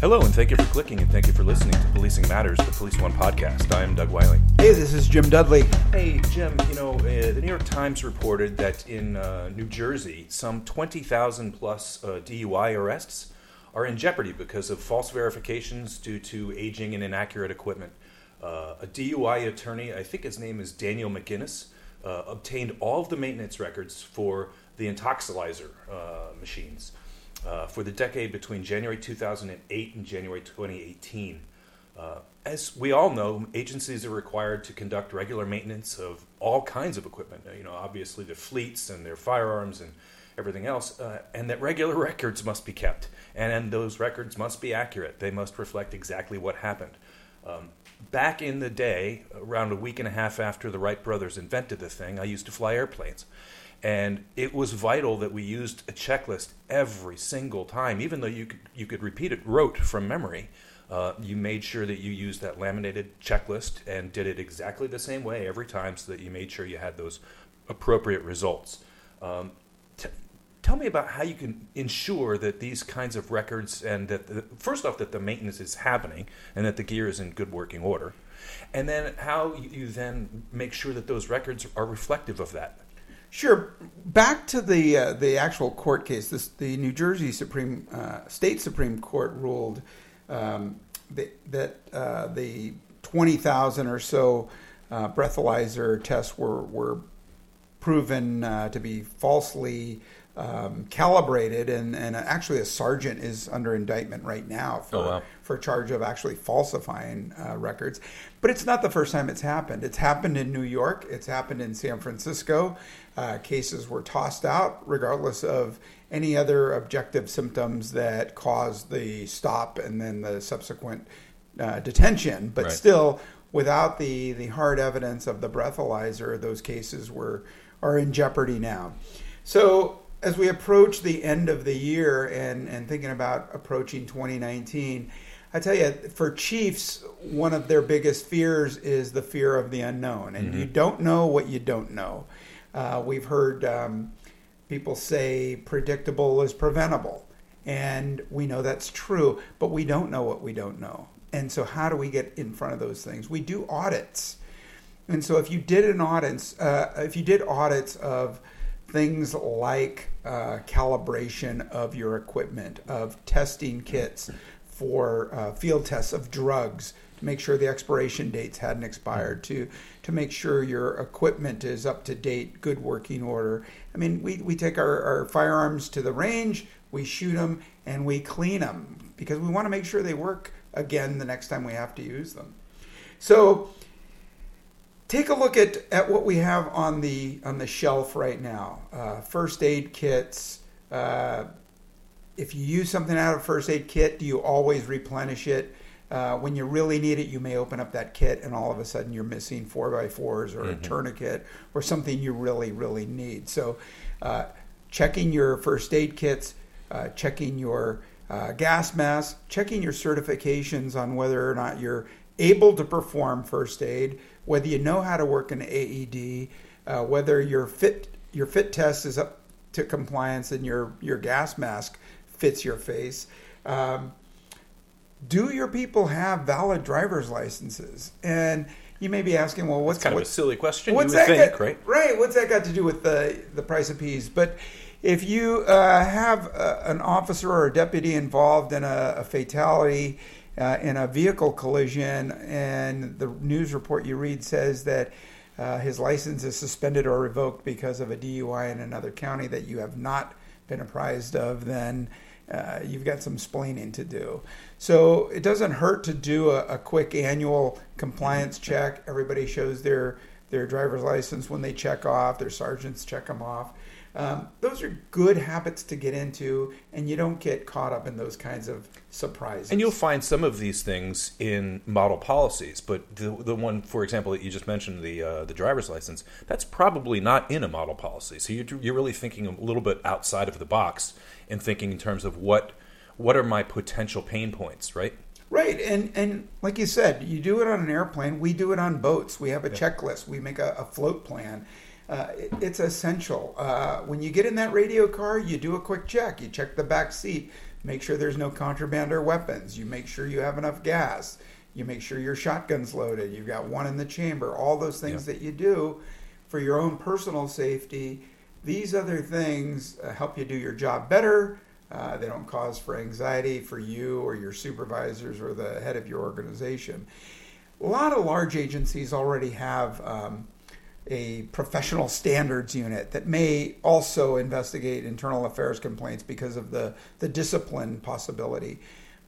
Hello, and thank you for clicking and thank you for listening to Policing Matters, the Police One podcast. I am Doug Wyllie. Hey, this is Jim Dudley. Hey, Jim, you know, uh, the New York Times reported that in uh, New Jersey, some 20,000 plus uh, DUI arrests are in jeopardy because of false verifications due to aging and inaccurate equipment. Uh, a DUI attorney, I think his name is Daniel McGinnis, uh, obtained all of the maintenance records for the Intoxilyzer uh, machines uh, for the decade between January 2008 and January 2018. Uh, as we all know, agencies are required to conduct regular maintenance of all kinds of equipment. You know, obviously their fleets and their firearms and everything else, uh, and that regular records must be kept, and, and, those records must be accurate. They must reflect exactly what happened. Um, back in the day, around a week and a half after the Wright brothers invented the thing, I used to fly airplanes. And it was vital that we used a checklist every single time, even though you could, you could repeat it rote from memory. Uh, you made sure that you used that laminated checklist and did it exactly the same way every time so that you made sure you had those appropriate results. Um, t- tell me about how you can ensure that these kinds of records and that, the, first off, that the maintenance is happening and that the gear is in good working order. And then how you then make sure that those records are reflective of that. Sure. Back to the uh, the actual court case. This, the New Jersey Supreme uh, State Supreme Court ruled um, that, uh, the twenty thousand or so uh, breathalyzer tests were were proven uh, to be falsely um, calibrated, and, and actually a sergeant is under indictment right now for, oh, wow. for charge of actually falsifying uh, records. But it's not the first time it's happened. It's happened in New York, it's happened in San Francisco. Uh, cases were tossed out regardless of any other objective symptoms that caused the stop and then the subsequent uh, detention. But right. still, without the, the hard evidence of the breathalyzer, those cases were are in jeopardy now. So as we approach the end of the year and, and thinking about approaching 2019, I tell you, for Chiefs, one of their biggest fears is the fear of the unknown. And mm-hmm. you don't know what you don't know. Uh, we've heard um, people say predictable is preventable. And we know that's true, but we don't know what we don't know. And so, how do we get in front of those things? We do audits. And so, if you did an audit, uh, if you did audits of things like uh, calibration of your equipment, of testing kits for uh, field tests of drugs to make sure the expiration dates hadn't expired, to to make sure your equipment is up to date, good working order. I mean, we, we take our, our firearms to the range, we shoot them, and we clean them because we want to make sure they work again the next time we have to use them. So take a look at, at what we have on the on the shelf right now. Uh, first aid kits. Uh, if you use something out of first aid kit, do you always replenish it? Uh, when you really need it, you may open up that kit and all of a sudden you're missing four by fours or mm-hmm. a tourniquet or something you really, really need. So, uh, checking your first aid kits, uh, checking your uh, gas mask, checking your certifications on whether or not you're able to perform first aid, whether you know how to work an AED, uh, whether your fit your fit test is up to compliance and your your gas mask fits your face. Um, do your people have valid driver's licenses? And you may be asking, well, what's kind what, of a silly question? What's that think, got, right? Right. What's that got to do with the the price of peas? But if you uh, have a, an officer or a deputy involved in a, a fatality uh, in a vehicle collision, and the news report you read says that uh, his license is suspended or revoked because of a DUI in another county that you have not been apprised of, then uh, you've got some splaining to do. So it doesn't hurt to do a, a quick annual compliance check. Everybody shows their their driver's license when they check off. Their sergeants check them off. Um, those are good habits to get into, and you don't get caught up in those kinds of surprises. And you'll find some of these things in model policies, but the, the one, for example, that you just mentioned, the uh, the driver's license, that's probably not in a model policy. So you're, you're really thinking a little bit outside of the box and thinking in terms of what what are my potential pain points, right? Right, and and like you said, you do it on an airplane. We do it on boats. We have a yeah. checklist. We make a, a float plan uh, it, it's essential. Uh, when you get in that radio car, you do a quick check. You check the back seat, make sure there's no contraband or weapons. You make sure you have enough gas. You make sure your shotgun's loaded. You've got one in the chamber. All those things yeah. that you do for your own personal safety. These other things uh, help you do your job better. Uh, they don't cause for anxiety for you or your supervisors or the head of your organization. A lot of large agencies already have um, a professional standards unit that may also investigate internal affairs complaints because of the, the discipline possibility.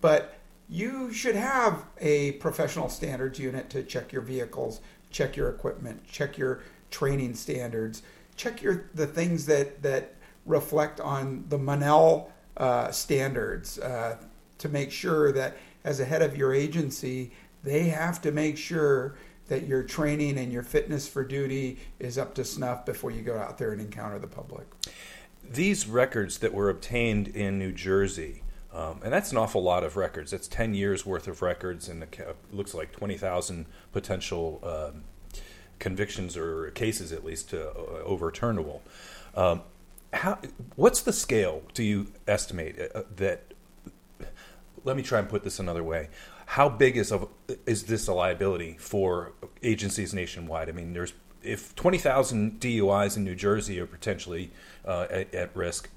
But you should have a professional standards unit to check your vehicles, check your equipment, check your training standards, check your the things that that reflect on the Monell uh, standards uh, to make sure that as a head of your agency, they have to make sure that your training and your fitness for duty is up to snuff before you go out there and encounter the public. These records that were obtained in New Jersey, um, and that's an awful lot of records. That's 10 years worth of records, and it looks like 20,000 potential um, convictions or cases, at least, uh, overturnable. Um, how, what's the scale, do you estimate, uh, that? Let me try and put this another way how big is of is this a liability for agencies nationwide? I mean, there's if twenty thousand DUIs in New Jersey are potentially uh, at, at, risk,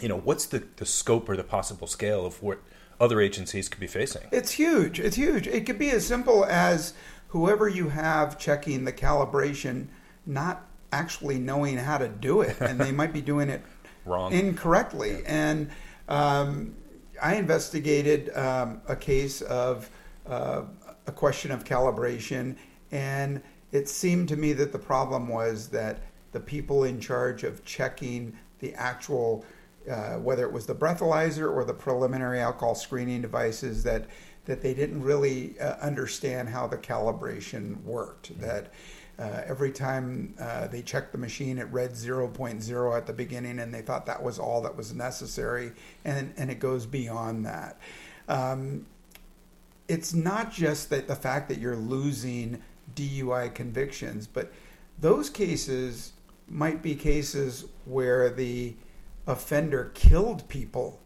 you know, what's the, the scope or the possible scale of what other agencies could be facing? It's huge. It's huge. It could be as simple as whoever you have checking the calibration not actually knowing how to do it, and they might be doing it wrong incorrectly, and um, I investigated um, a case of uh, a question of calibration, and it seemed to me that the problem was that the people in charge of checking the actual, uh, whether it was the breathalyzer or the preliminary alcohol screening devices, that that they didn't really uh, understand how the calibration worked. Mm-hmm. That uh, every time uh, they checked the machine, it read 0.0 at the beginning, and they thought that was all that was necessary, and, and it goes beyond that. Um, it's not just that the fact that you're losing DUI convictions, but those cases might be cases where the offender killed people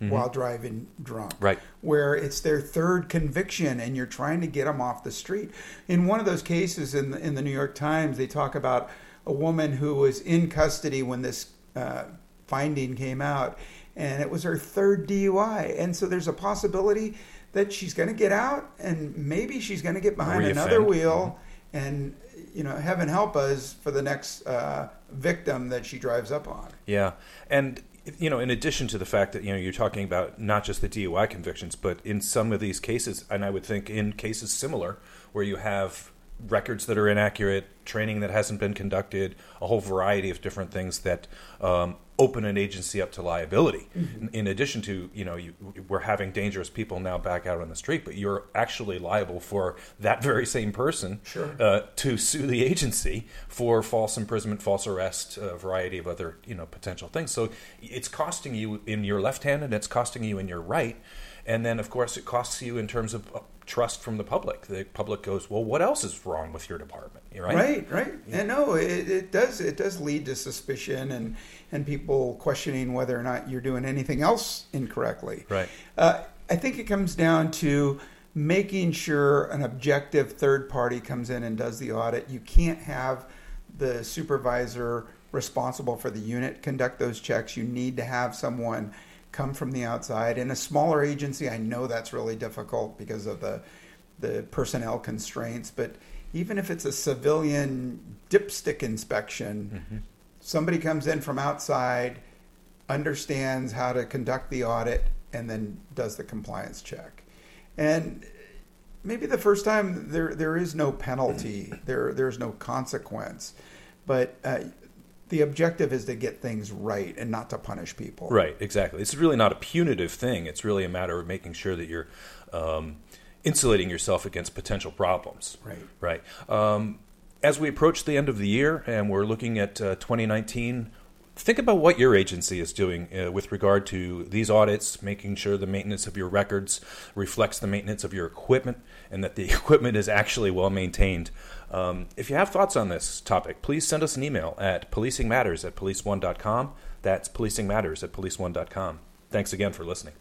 mm-hmm. while driving drunk. Right. Where it's their third conviction and you're trying to get them off the street. In one of those cases in the, in the New York Times, they talk about a woman who was in custody when this uh, finding came out, and it was her third DUI. And so there's a possibility that she's going to get out and maybe she's going to get behind Re-offend. another wheel mm-hmm. and you know heaven help us for the next uh, victim that she drives up on yeah and you know, in addition to the fact that you know you're talking about not just the DUI convictions, but in some of these cases, and I would think in cases similar where you have records that are inaccurate, training that hasn't been conducted, a whole variety of different things that um, open an agency up to liability. Mm-hmm. In addition to, you know, you, we're having dangerous people now back out on the street, but you're actually liable for that very same person sure. uh, to sue the agency for false imprisonment, false arrest, a variety of other, you know, potential things. So it's costing you in your left hand and it's costing you in your right. And then, of course, it costs you in terms of uh, trust from the public. The public goes, "Well, what else is wrong with your department?" Right? Right, right. Yeah. And no, it, it does. It does lead to suspicion and and people questioning whether or not you're doing anything else incorrectly. Right. Uh, I think it comes down to making sure an objective third party comes in and does the audit. You can't have the supervisor responsible for the unit conduct those checks. You need to have someone come from the outside. In a smaller agency, I know that's really difficult because of the the personnel constraints. But even if it's a civilian dipstick inspection, mm-hmm. somebody comes in from outside, understands how to conduct the audit, and then does the compliance check. And maybe the first time there there is no penalty, there there's no consequence, but uh, the objective is to get things right and not to punish people. Right, exactly. It's really not a punitive thing. It's really a matter of making sure that you're um, insulating yourself against potential problems. Right. Right. Um, as we approach the end of the year and we're looking at uh, 2019, think about what your agency is doing uh, with regard to these audits, making sure the maintenance of your records reflects the maintenance of your equipment and that the equipment is actually well maintained. Um, if you have thoughts on this topic, please send us an email at policingmatters at policeone.com. That's policingmatters at policeone.com. Thanks again for listening.